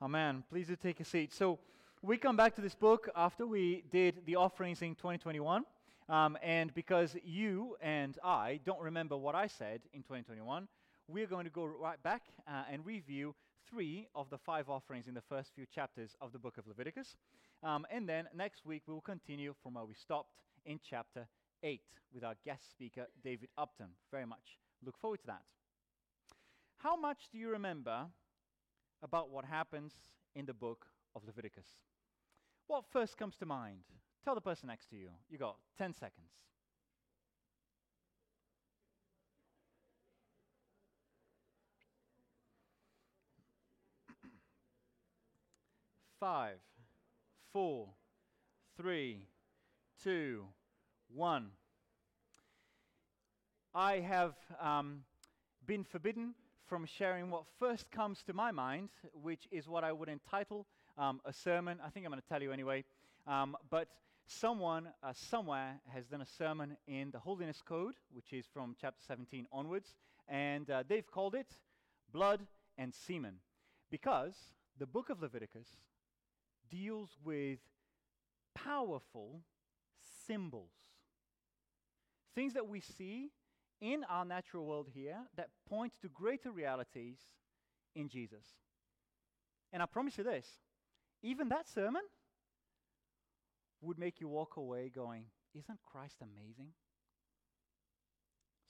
Amen. Please do take a seat. So, we come back to this book after we did the offerings in 2021. Um, and because you and I don't remember what I said in 2021, we're going to go right back uh, and review three of the five offerings in the first few chapters of the book of Leviticus. Um, and then next week we will continue from where we stopped in chapter 8 with our guest speaker, David Upton. Very much look forward to that. How much do you remember about what happens in the book of Leviticus? What first comes to mind? Tell the person next to you. You got 10 seconds. Five, four, three, two, one. I have um, been forbidden from sharing what first comes to my mind, which is what I would entitle um, a sermon. I think I'm going to tell you anyway. Um, but someone uh, somewhere has done a sermon in the Holiness Code, which is from chapter 17 onwards, and uh, they've called it Blood and Semen. Because the book of Leviticus deals with powerful symbols. Things that we see in our natural world here that point to greater realities in Jesus. And I promise you this even that sermon would make you walk away going, Isn't Christ amazing?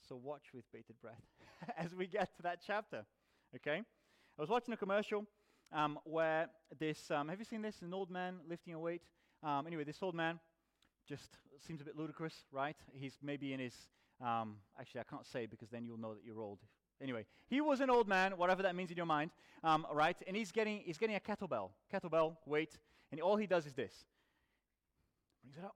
So watch with bated breath as we get to that chapter. Okay? I was watching a commercial um, where this, um, have you seen this? An old man lifting a weight. Um, anyway, this old man just seems a bit ludicrous, right? He's maybe in his um, actually, I can't say because then you'll know that you're old. Anyway, he was an old man, whatever that means in your mind, um, right? And he's getting, he's getting a kettlebell, kettlebell weight, and all he does is this. Brings it up.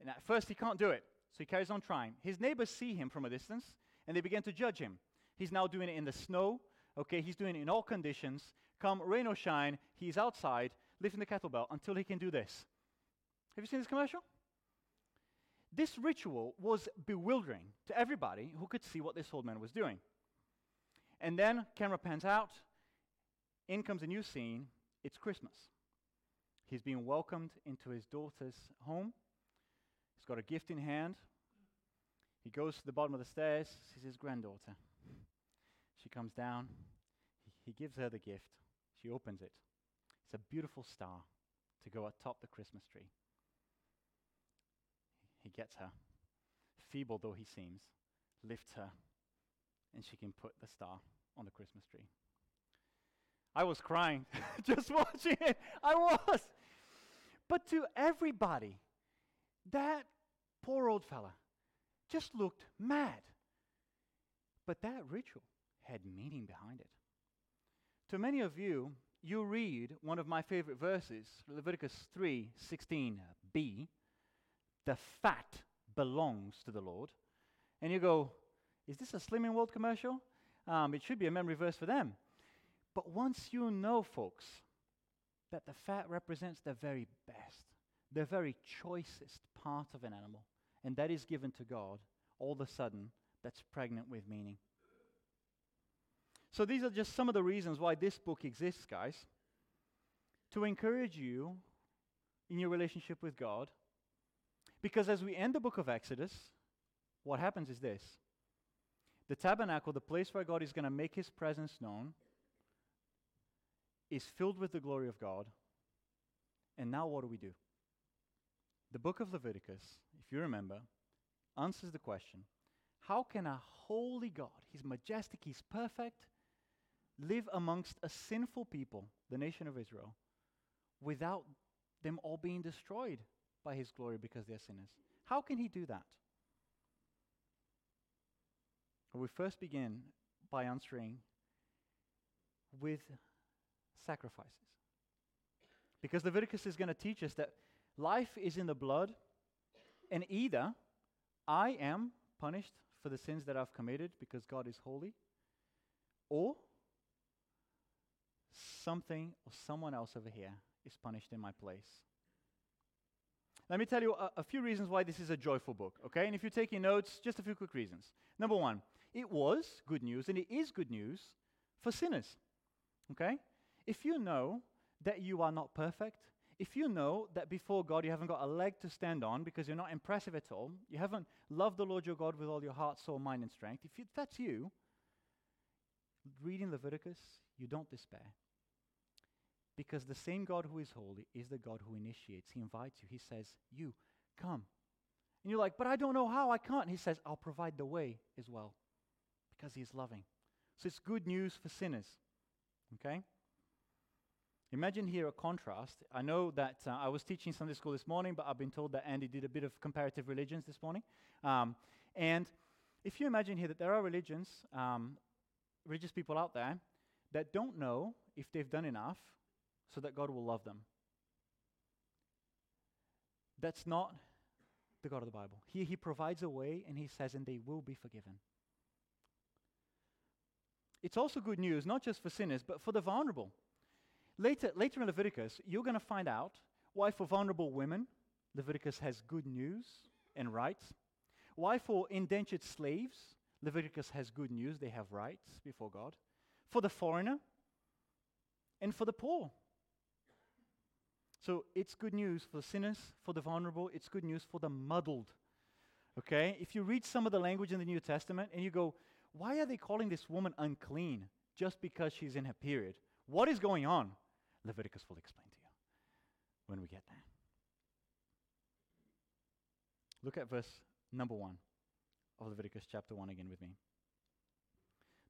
And at first he can't do it, so he carries on trying. His neighbors see him from a distance, and they begin to judge him. He's now doing it in the snow, okay? He's doing it in all conditions. Come rain or shine, he's outside lifting the kettlebell until he can do this. Have you seen this commercial? This ritual was bewildering to everybody who could see what this old man was doing. And then camera pans out, in comes a new scene. It's Christmas. He's being welcomed into his daughter's home. He's got a gift in hand. He goes to the bottom of the stairs, sees his granddaughter. She comes down. He, gives her the gift. She opens it. It's a beautiful star to go atop the Christmas tree. He gets her, feeble though he seems, lifts her, and she can put the star on the Christmas tree. I was crying just watching it. I was. But to everybody, that poor old fella just looked mad. But that ritual had meaning behind it. To many of you, you read one of my favorite verses, Leviticus 3 16b, the fat belongs to the Lord. And you go, is this a Slimming World commercial? Um, it should be a memory verse for them. But once you know, folks, that the fat represents the very best, the very choicest part of an animal, and that is given to God, all of a sudden, that's pregnant with meaning. So these are just some of the reasons why this book exists, guys. To encourage you in your relationship with God, because as we end the book of Exodus, what happens is this the tabernacle, the place where God is going to make his presence known, is filled with the glory of God. And now what do we do? The book of Leviticus, if you remember, answers the question how can a holy God, he's majestic, he's perfect, live amongst a sinful people, the nation of Israel, without them all being destroyed? By his glory because they're sinners. How can he do that? we first begin by answering with sacrifices. Because Leviticus is going to teach us that life is in the blood, and either I am punished for the sins that I've committed because God is holy, or something or someone else over here is punished in my place. Let me tell you a, a, few reasons why this is a joyful book, okay? And if you're taking notes, just a few quick reasons. Number one, it was good news, and it is good news for sinners, okay? If you know that you are not perfect, if you know that before God you haven't got a leg to stand on because you're not impressive at all, you haven't loved the Lord your God with all your heart, soul, mind, and strength, if you, that's you, reading Leviticus, you don't despair. Because the same God who is holy is the God who initiates. He invites you. He says, You, come. And you're like, But I don't know how. I can't. He says, I'll provide the way as well. Because He's loving. So it's good news for sinners. Okay? Imagine here a contrast. I know that uh, I was teaching Sunday school this morning, but I've been told that Andy did a bit of comparative religions this morning. Um, and if you imagine here that there are religions, um, religious people out there that don't know if they've done enough so that God will love them. That's not the God of the Bible. He, he provides a way and he says, and they will be forgiven. It's also good news, not just for sinners, but for the vulnerable. Later, later in Leviticus, you're going to find out why for vulnerable women, Leviticus has good news and rights. Why for indentured slaves, Leviticus has good news, they have rights before God. For the foreigner and for the poor. So it's good news for the sinners, for the vulnerable, it's good news for the muddled. Okay? If you read some of the language in the New Testament and you go, why are they calling this woman unclean just because she's in her period? What is going on? Leviticus will explain to you when we get there. Look at verse number 1 of Leviticus chapter 1 again with me.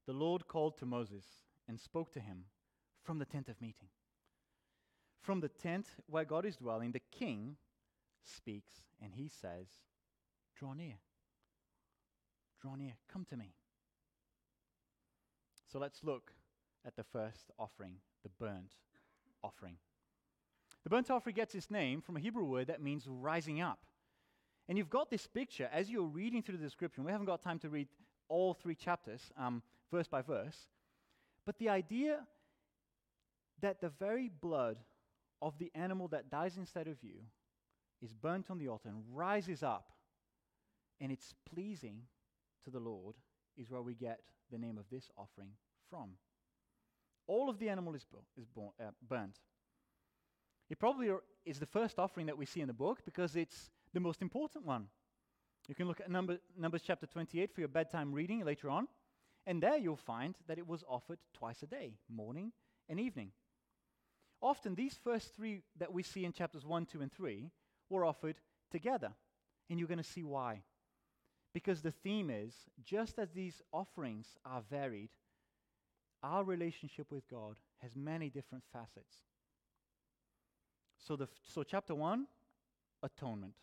The Lord called to Moses and spoke to him from the tent of meeting. From the tent where God is dwelling, the king speaks and he says, Draw near. Draw near. Come to me. So let's look at the first offering, the burnt offering. The burnt offering gets its name from a Hebrew word that means rising up. And you've got this picture as you're reading through the description. We haven't got time to read all three chapters, um, verse by verse. But the idea that the very blood of the animal that dies instead of you is burnt on the altar and rises up, and it's pleasing to the Lord, is where we get the name of this offering from. All of the animal is, bu- is bu- uh, burnt. It probably is the first offering that we see in the book because it's the most important one. You can look at Number, Numbers chapter 28 for your bedtime reading later on, and there you'll find that it was offered twice a day, morning and evening. Often, these first three that we see in chapters 1, 2, and 3 were offered together, and you're going to see why. Because the theme is just as these offerings are varied, our relationship with God has many different facets. So, the so chapter 1, atonement.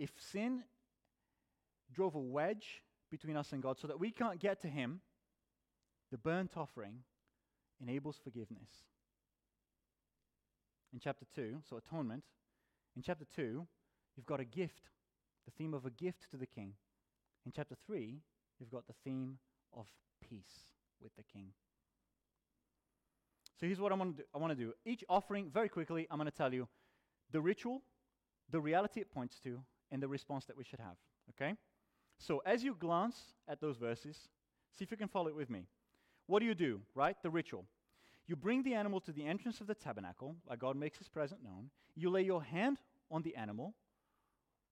If sin drove a wedge between us and God so that we can't get to Him, the burnt offering enables forgiveness. In chapter 2, so atonement, in chapter 2, you've got a gift, the theme of a gift to the king. In chapter 3, you've got the theme of peace with the king. So here's what I want to do. I want to do. Each offering, very quickly, I'm going to tell you the ritual, the reality it points to, and the response that we should have. Okay? So as you glance at those verses, see if you can follow it with me. What do you do, right? The ritual. You bring the animal to the entrance of the tabernacle, where God makes his presence known. You lay your hand on the animal,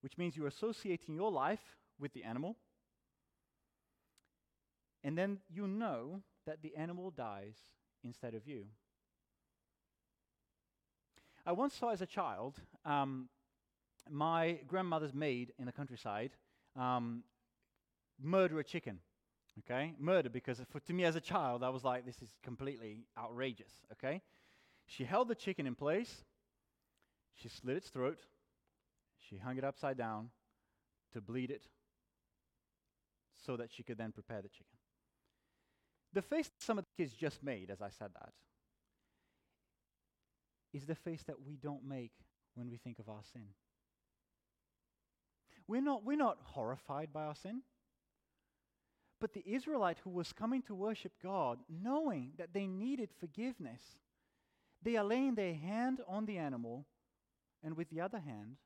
which means you're associating your life with the animal. And then you know that the animal dies instead of you. I once saw as a child um, my grandmother's maid in the countryside um, murder a chicken. Okay? Murder, because for, to me as a child, I was like, this is completely outrageous. Okay? She held the chicken in place, she slit its throat, she hung it upside down to bleed it so that she could then prepare the chicken. The face that some of the kids just made as I said that is the face that we don't make when we think of our sin. We're not, we're not horrified by our sin. But the Israelite who was coming to worship God, knowing that they needed forgiveness, they are laying their hand on the animal, and with the other hand,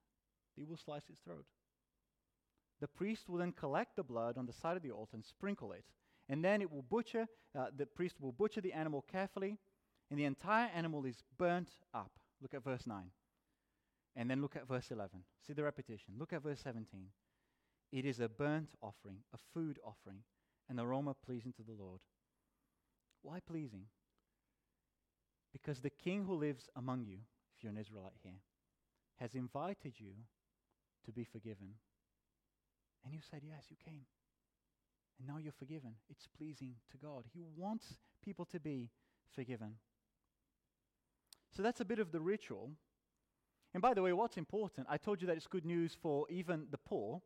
they will slice its throat. The priest will then collect the blood on the side of the altar and sprinkle it. And then it will butcher, uh, the priest will butcher the animal carefully, and the entire animal is burnt up. Look at verse 9. And then look at verse 11. See the repetition. Look at verse 17. It is a burnt offering, a food offering, an aroma pleasing to the Lord. Why pleasing? Because the king who lives among you, if you're an Israelite here, has invited you to be forgiven. And you said, Yes, you came. And now you're forgiven. It's pleasing to God. He wants people to be forgiven. So that's a bit of the ritual. And by the way, what's important, I told you that it's good news for even the poor.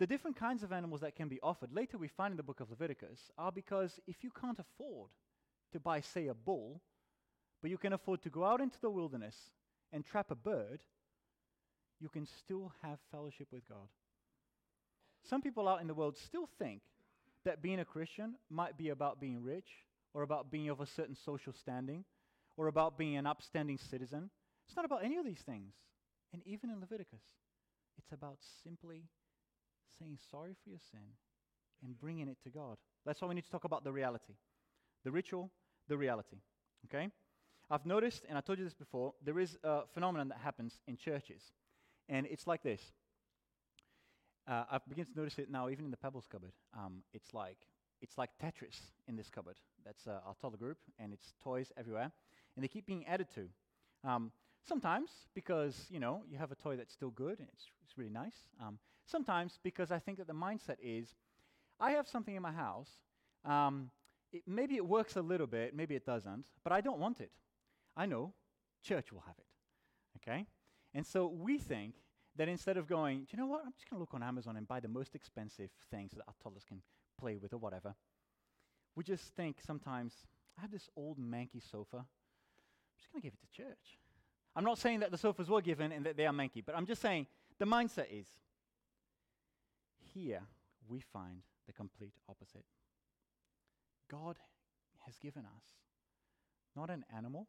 The different kinds of animals that can be offered, later we find in the book of Leviticus, are because if you can't afford to buy, say, a bull, but you can afford to go out into the wilderness and trap a bird, you can still have fellowship with God. Some people out in the world still think that being a Christian might be about being rich or about being of a certain social standing or about being an upstanding citizen. It's not about any of these things. And even in Leviticus, it's about simply saying sorry for your sin and bringing it to God. That's why we need to talk about the reality the ritual, the reality. Okay? I've noticed, and I told you this before, there is a phenomenon that happens in churches. And it's like this. Uh, I've begun to notice it now, even in the Pebbles cupboard. Um, it's like it's like Tetris in this cupboard. That's uh, our toddler group, and it's toys everywhere, and they keep being added to. Um, sometimes because you know you have a toy that's still good and it's, it's really nice. Um, sometimes because I think that the mindset is, I have something in my house. Um, it, maybe it works a little bit, maybe it doesn't, but I don't want it. I know church will have it. Okay, and so we think that instead of going, do you know what? I'm just going to look on Amazon and buy the most expensive things that our toddlers can play with or whatever. We just think sometimes, I have this old manky sofa. I'm just going to give it to church. I'm not saying that the sofas were given and that they are manky, but I'm just saying the mindset is here we find the complete opposite. God has given us not an animal,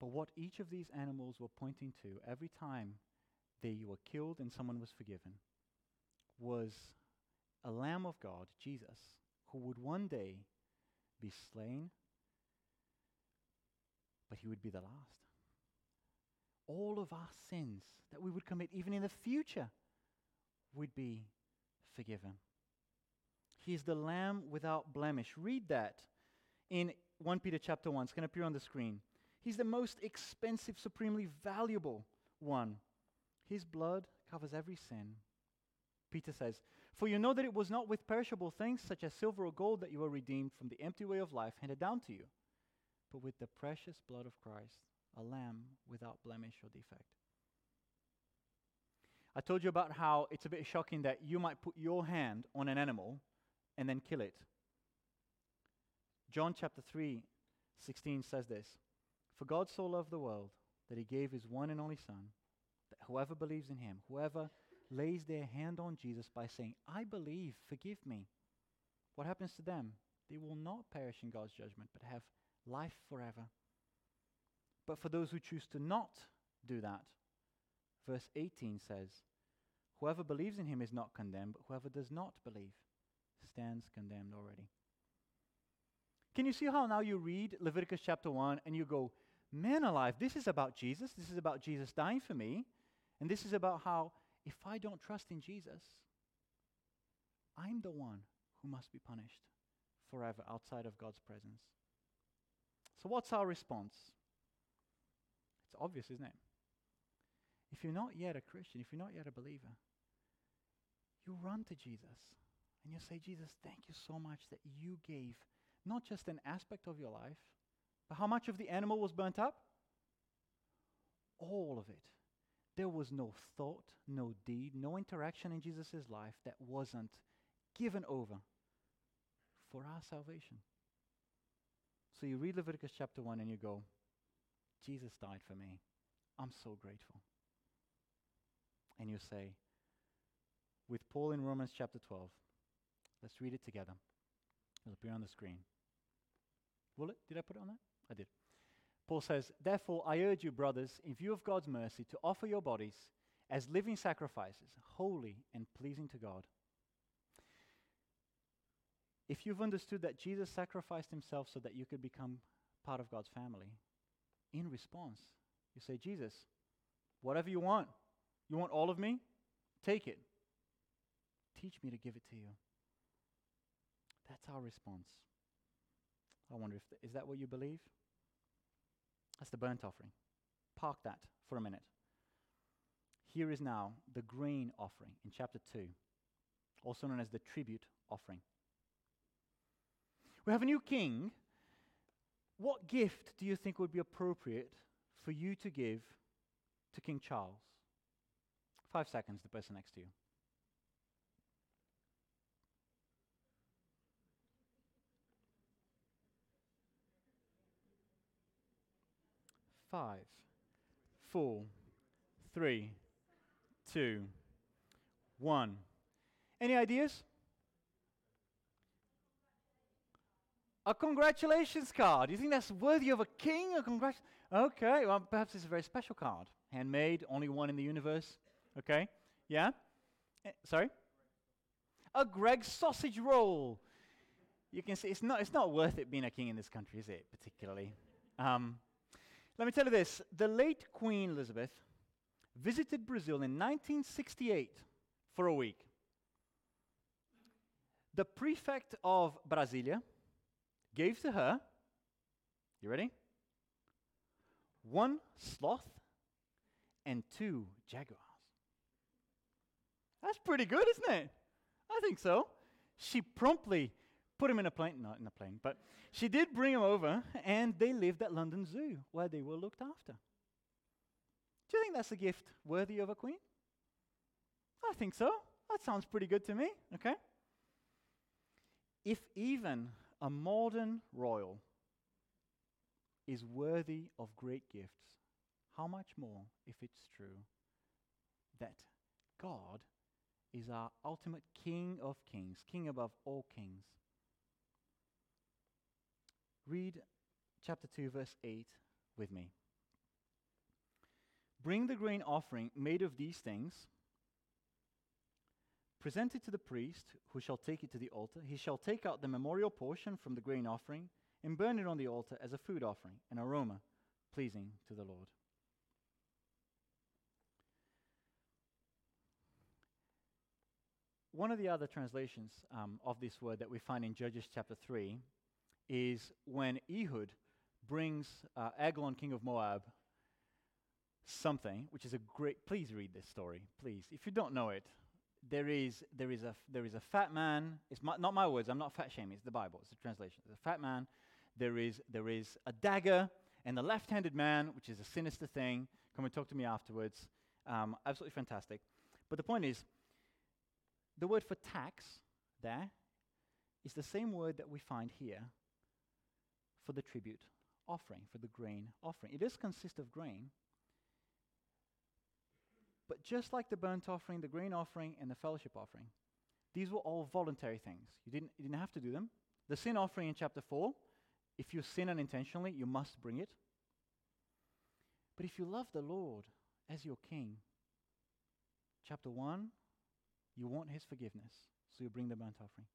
but what each of these animals were pointing to every time they were killed and someone was forgiven was a Lamb of God, Jesus, who would one day be slain, but he would be the last. All of our sins that we would commit, even in the future, would be forgiven. He is the Lamb without blemish. Read that in 1 Peter chapter 1. It's going to appear on the screen. He's the most expensive, supremely valuable one. His blood covers every sin. Peter says, For you know that it was not with perishable things such as silver or gold that you were redeemed from the empty way of life handed down to you, but with the precious blood of Christ, a lamb without blemish or defect. I told you about how it's a bit shocking that you might put your hand on an animal and then kill it. John chapter 3, 16 says this For God so loved the world that he gave his one and only Son that whoever believes in him, whoever lays their hand on Jesus by saying, I believe, forgive me, what happens to them? They will not perish in God's judgment, but have life forever. But for those who choose to not do that, verse 18 says, Whoever believes in him is not condemned, but whoever does not believe stands condemned already. Can you see how now you read Leviticus chapter 1 and you go, Man alive, this is about Jesus. This is about Jesus dying for me. And this is about how if I don't trust in Jesus, I'm the one who must be punished forever outside of God's presence. So, what's our response? It's obvious, isn't it? If you're not yet a Christian, if you're not yet a believer, you run to Jesus and you say, Jesus, thank you so much that you gave not just an aspect of your life, but how much of the animal was burnt up? All of it. There was no thought, no deed, no interaction in Jesus' life that wasn't given over for our salvation. So you read Leviticus chapter 1 and you go, Jesus died for me. I'm so grateful. And you say, with Paul in Romans chapter 12, let's read it together. It'll appear on the screen. Will it? Did I put it on that? I did. Paul says, Therefore, I urge you, brothers, in view of God's mercy, to offer your bodies as living sacrifices, holy and pleasing to God. If you've understood that Jesus sacrificed himself so that you could become part of God's family, in response, you say, Jesus, whatever you want, you want all of me? Take it. Teach me to give it to you. That's our response. I wonder if th- is that what you believe? That's the burnt offering. Park that for a minute. Here is now the grain offering in chapter 2, also known as the tribute offering. We have a new king. What gift do you think would be appropriate for you to give to King Charles? Five seconds, the person next to you. Five, four, three, two, one. Any ideas? A congratulations card. Do you think that's worthy of a king? A congrat- okay, well, perhaps it's a very special card. Handmade, only one in the universe. Okay, yeah? Eh, sorry? A Greg sausage roll. You can see it's not, it's not worth it being a king in this country, is it, particularly? Um, let me tell you this the late Queen Elizabeth visited Brazil in 1968 for a week. The prefect of Brasilia gave to her, you ready? One sloth and two jaguars. That's pretty good, isn't it? I think so. She promptly put him in a plane, not in a plane, but she did bring him over, and they lived at London Zoo, where they were looked after. Do you think that's a gift worthy of a queen? I think so. That sounds pretty good to me, okay? If even a modern royal is worthy of great gifts, how much more if it's true that God is our ultimate King of kings, King above all kings? Read chapter 2, verse 8 with me. Bring the grain offering made of these things, present it to the priest, who shall take it to the altar. He shall take out the memorial portion from the grain offering and burn it on the altar as a food offering, an aroma pleasing to the Lord. One of the other translations um, of this word that we find in Judges chapter 3 is when Ehud brings uh, Eglon, king of Moab, something, which is a great. Please read this story, please. If you don't know it, there is there is a there is a fat man. It's my, not my words. I'm not fat shaming. It's the Bible. It's the translation. There's a fat man. There is there is a dagger and the left-handed man, which is a sinister thing. Come and talk to me afterwards. Um, absolutely fantastic. But the point is, the word for tax there is the same word that we find here for the tribute offering, for the grain offering. It does consist of grain, but just like the burnt offering, the grain offering, and the fellowship offering, these were all voluntary things. You didn't, you didn't have to do them. The sin offering in chapter 4, if you sin unintentionally, you must bring it. But if you love the Lord as your king, chapter 1, you want his forgiveness, so you bring the burnt offering.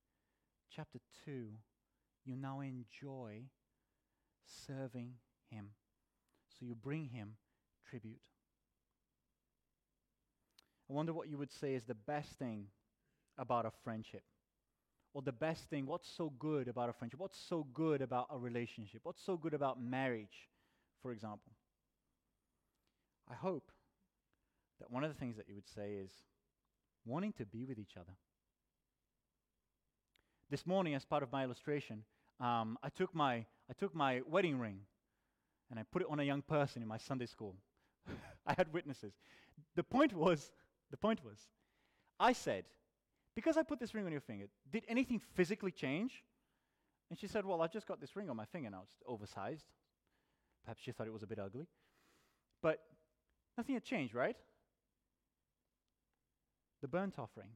Chapter 2, you now enjoy serving him, so you bring him tribute. I wonder what you would say is the best thing about a friendship. Or the best thing, what's so good about a friendship? What's so good about a relationship? What's so good about marriage, for example? I hope that one of the things that you would say is wanting to be with each other. This morning, as part of my illustration, um, I, took my, I took my wedding ring and I put it on a young person in my Sunday school. I had witnesses. The point was, the point was, I said, because I put this ring on your finger, did anything physically change? And she said, Well, I just got this ring on my finger now. It's oversized. Perhaps she thought it was a bit ugly. But nothing had changed, right? The burnt offering.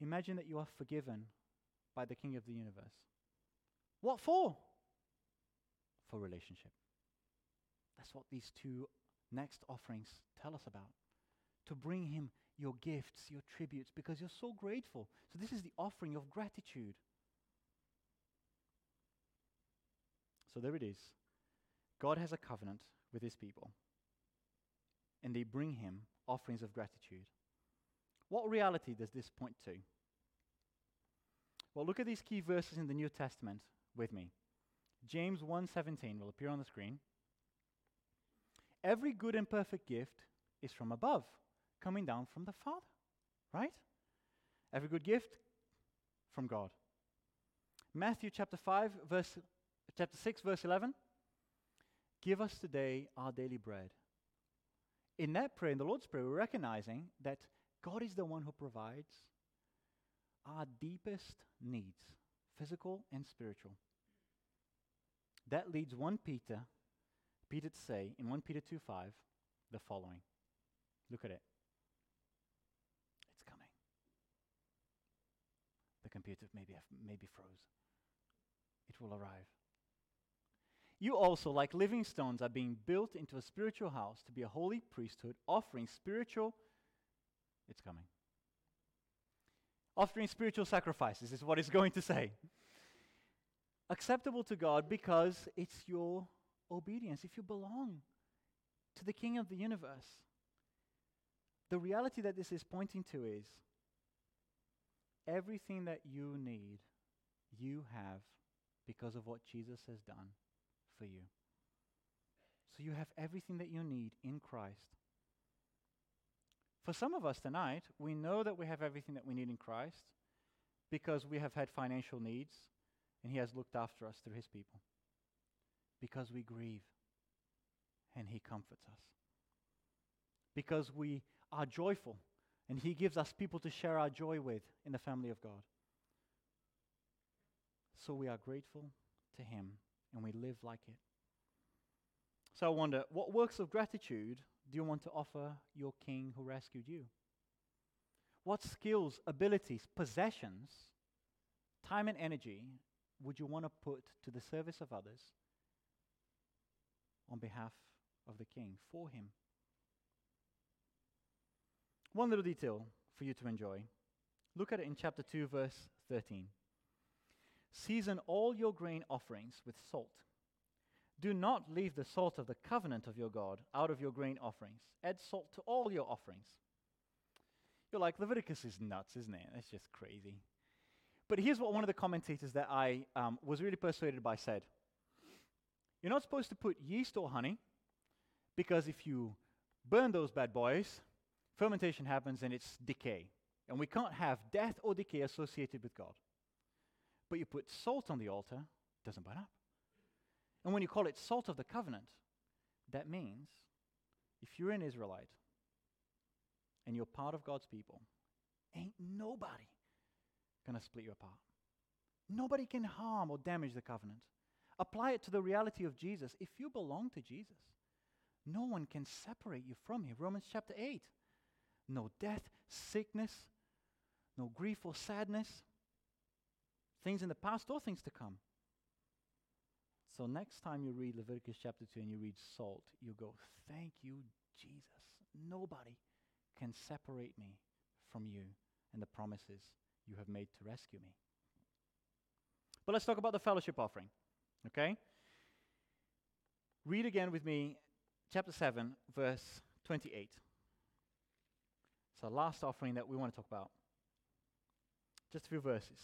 Imagine that you are forgiven by the King of the universe. What for? For relationship. That's what these two next offerings tell us about. To bring him your gifts, your tributes, because you're so grateful. So, this is the offering of gratitude. So, there it is. God has a covenant with his people, and they bring him offerings of gratitude. What reality does this point to? Well, look at these key verses in the New Testament with me. James 1:17 will appear on the screen. Every good and perfect gift is from above, coming down from the Father, right? Every good gift from God. Matthew chapter 5 verse chapter 6 verse 11 Give us today our daily bread. In that prayer, in the Lord's Prayer, we're recognizing that God is the one who provides our deepest needs, physical and spiritual. That leads 1 Peter, Peter to say in 1 Peter 2 5, the following. Look at it. It's coming. The computer maybe, maybe froze. It will arrive. You also, like living stones, are being built into a spiritual house to be a holy priesthood, offering spiritual. It's coming. Offering spiritual sacrifices is what it's going to say. Acceptable to God because it's your obedience. If you belong to the King of the universe, the reality that this is pointing to is everything that you need, you have because of what Jesus has done for you. So you have everything that you need in Christ. For some of us tonight, we know that we have everything that we need in Christ because we have had financial needs and He has looked after us through His people. Because we grieve and He comforts us. Because we are joyful and He gives us people to share our joy with in the family of God. So we are grateful to Him and we live like it. So I wonder, what works of gratitude do you want to offer your King who rescued you? What skills, abilities, possessions, time, and energy would you want to put to the service of others on behalf of the King, for Him? One little detail for you to enjoy. Look at it in chapter 2, verse 13. Season all your grain offerings with salt. Do not leave the salt of the covenant of your God out of your grain offerings. Add salt to all your offerings. You're like, Leviticus is nuts, isn't it? That's just crazy. But here's what one of the commentators that I um, was really persuaded by said You're not supposed to put yeast or honey because if you burn those bad boys, fermentation happens and it's decay. And we can't have death or decay associated with God. But you put salt on the altar, it doesn't burn up. And when you call it salt of the covenant, that means if you're an Israelite and you're part of God's people, ain't nobody going to split you apart. Nobody can harm or damage the covenant. Apply it to the reality of Jesus. If you belong to Jesus, no one can separate you from him. Romans chapter 8. No death, sickness, no grief or sadness, things in the past or things to come. So next time you read Leviticus chapter 2 and you read salt, you go, Thank you, Jesus. Nobody can separate me from you and the promises you have made to rescue me. But let's talk about the fellowship offering. Okay? Read again with me chapter 7, verse 28. It's the last offering that we want to talk about. Just a few verses.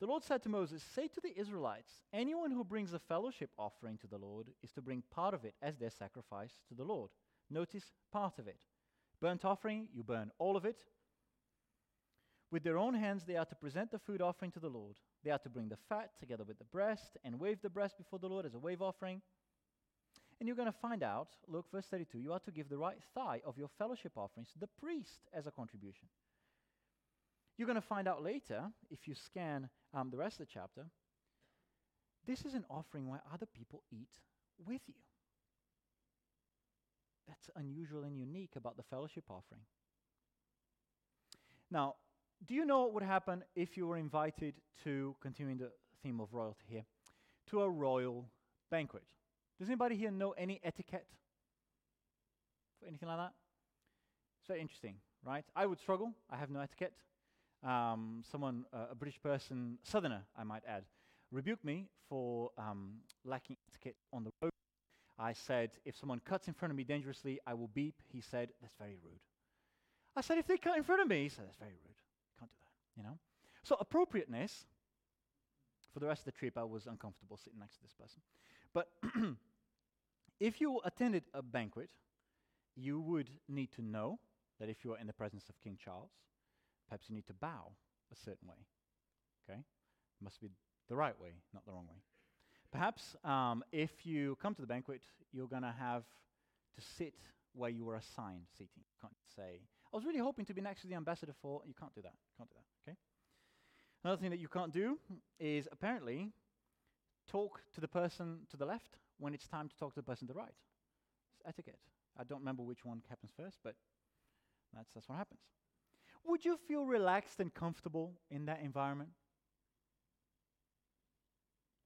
The Lord said to Moses, Say to the Israelites, anyone who brings a fellowship offering to the Lord is to bring part of it as their sacrifice to the Lord. Notice part of it. Burnt offering, you burn all of it. With their own hands, they are to present the food offering to the Lord. They are to bring the fat together with the breast and wave the breast before the Lord as a wave offering. And you're going to find out, look, verse 32, you are to give the right thigh of your fellowship offerings to the priest as a contribution. You're going to find out later, if you scan um, the rest of the chapter, this is an offering where other people eat with you. That's unusual and unique about the fellowship offering. Now, do you know what would happen if you were invited to, continuing the theme of royalty here, to a royal banquet? Does anybody here know any etiquette for anything like that? It's very interesting, right? I would struggle. I have no etiquette um, someone, uh, a British person, southerner, I might add, rebuked me for um, lacking etiquette on the road. I said, if someone cuts in front of me dangerously, I will beep. He said, that's very rude. I said, if they cut in front of me, he said, that's very rude. You know? So appropriateness, for the rest of the trip, I was uncomfortable sitting next to this person. But if you attended a banquet, you would need to know that if you are in the presence of King Charles, perhaps you need to bow a certain way. Okay? It must be the right way, not the wrong way. Perhaps um, if you come to the banquet, you're going to have to sit where you were assigned seating. You can't say, I was really hoping to be next to the ambassador for. You can't do that. Can't do that. Okay? Another thing that you can't do is apparently talk to the person to the left when it's time to talk to the person to the right. It's etiquette. I don't remember which one happens first, but that's, that's what happens. Would you feel relaxed and comfortable in that environment?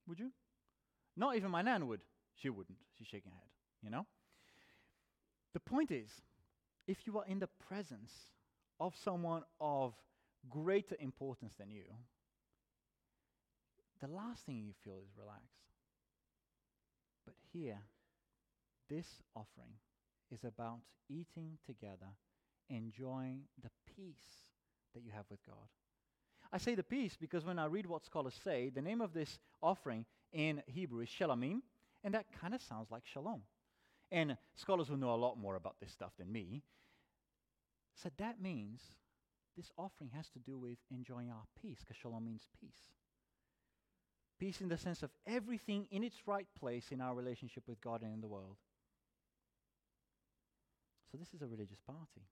Would you? Not even my nan would. She wouldn't. She's shaking her head, you know? The point is, if you are in the presence of someone of greater importance than you, the last thing you feel is relaxed. But here, this offering is about eating together, enjoying the peace that you have with God. I say the peace because when I read what scholars say, the name of this offering in Hebrew is shalomim, and that kind of sounds like shalom. And scholars who know a lot more about this stuff than me said that means this offering has to do with enjoying our peace, because shalom means peace. Peace in the sense of everything in its right place in our relationship with God and in the world. So, this is a religious party.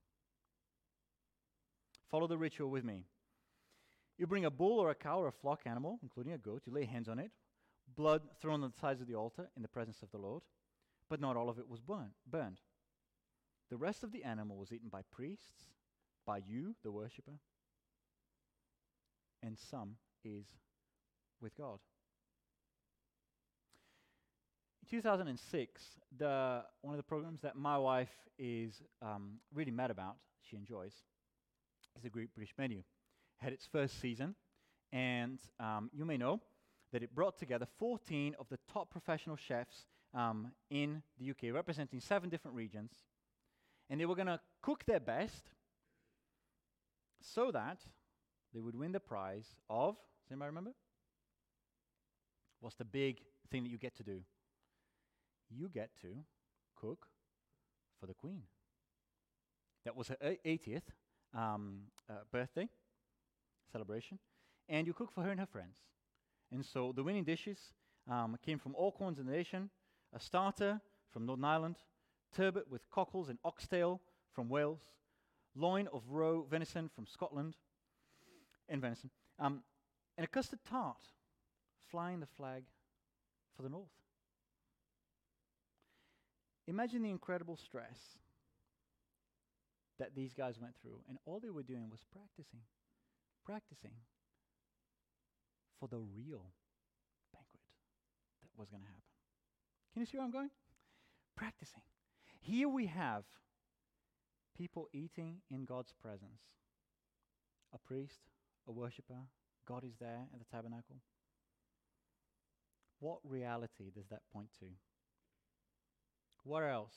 Follow the ritual with me. You bring a bull or a cow or a flock animal, including a goat, you lay hands on it, blood thrown on the sides of the altar in the presence of the Lord, but not all of it was burn, burned. The rest of the animal was eaten by priests, by you, the worshipper, and some is with God. In 2006, the, one of the programs that my wife is um, really mad about, she enjoys, is the Great British Menu. Had its first season, and um, you may know that it brought together 14 of the top professional chefs um, in the UK, representing seven different regions. And they were going to cook their best so that they would win the prize of, does anybody remember? What's the big thing that you get to do? you get to cook for the queen. That was her 80th um, uh, birthday celebration, and you cook for her and her friends. And so the winning dishes um, came from all corners of the nation a starter from Northern Ireland, turbot with cockles and oxtail from Wales, loin of roe venison from Scotland, and venison, um, and a custard tart flying the flag for the north. Imagine the incredible stress that these guys went through, and all they were doing was practicing, practicing for the real banquet that was going to happen. Can you see where I'm going? Practicing. Here we have people eating in God's presence. A priest, a worshiper, God is there at the tabernacle. What reality does that point to? Where else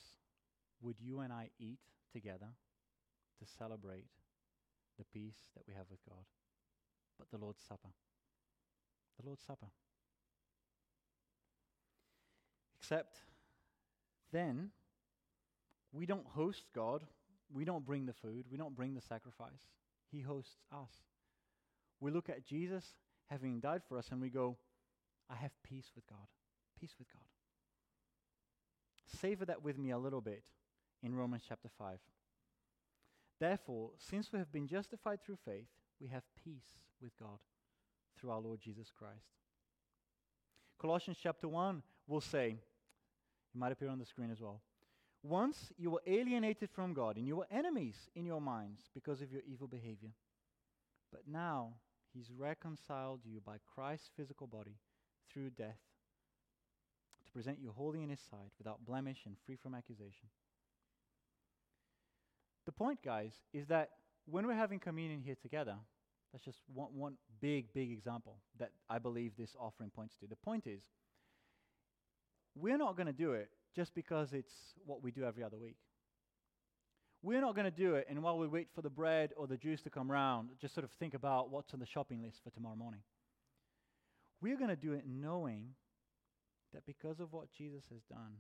would you and I eat together to celebrate the peace that we have with God? But the Lord's Supper. The Lord's Supper. Except then, we don't host God. We don't bring the food. We don't bring the sacrifice. He hosts us. We look at Jesus having died for us and we go, I have peace with God. Peace with God. Savor that with me a little bit in Romans chapter 5. Therefore, since we have been justified through faith, we have peace with God through our Lord Jesus Christ. Colossians chapter 1 will say, it might appear on the screen as well. Once you were alienated from God and you were enemies in your minds because of your evil behavior. But now he's reconciled you by Christ's physical body through death to present you holy in his sight, without blemish and free from accusation. The point, guys, is that when we're having communion here together, that's just one, one big, big example that I believe this offering points to. The point is, we're not going to do it just because it's what we do every other week. We're not going to do it, and while we wait for the bread or the juice to come round, just sort of think about what's on the shopping list for tomorrow morning. We're going to do it knowing that because of what Jesus has done,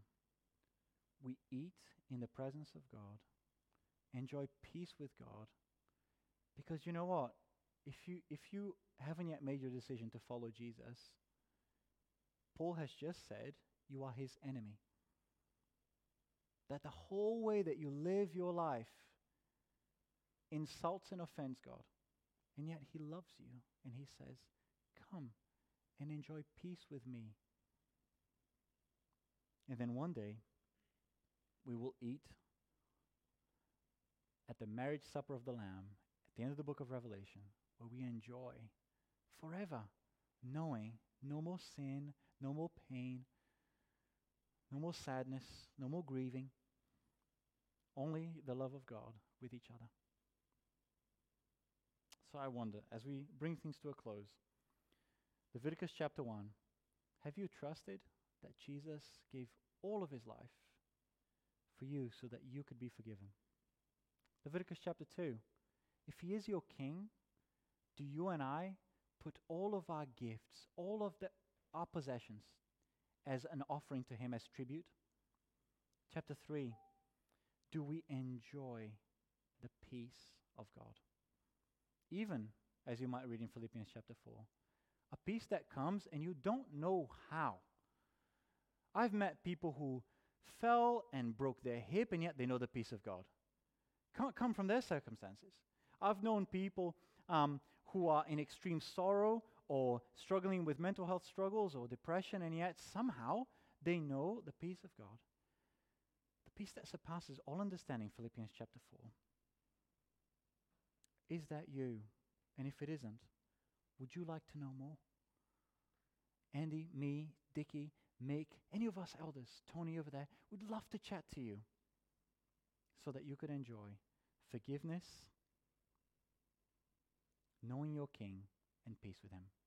we eat in the presence of God, enjoy peace with God, because you know what? If you, if you haven't yet made your decision to follow Jesus, Paul has just said you are his enemy. That the whole way that you live your life insults and offends God. And yet he loves you and he says, Come and enjoy peace with me. And then one day, we will eat at the marriage supper of the Lamb at the end of the book of Revelation, where we enjoy forever knowing no more sin, no more pain, no more sadness, no more grieving, only the love of God with each other. So I wonder, as we bring things to a close, Leviticus chapter 1, have you trusted that Jesus gave all of his life for you so that you could be forgiven? Leviticus chapter 2, if he is your king, do you and I put all of our gifts, all of the, our possessions, as an offering to him as tribute? Chapter 3, do we enjoy the peace of God? Even, as you might read in Philippians chapter 4, a peace that comes and you don't know how. I've met people who fell and broke their hip, and yet they know the peace of God. Can't come from their circumstances. I've known people um, who are in extreme sorrow or struggling with mental health struggles or depression, and yet somehow they know the peace of God. The peace that surpasses all understanding, Philippians chapter 4. Is that you? And if it isn't, would you like to know more? Andy, me, Dickie, Mick, any of us elders, Tony over there, would love to chat to you so that you could enjoy forgiveness, knowing your King, and peace with Him.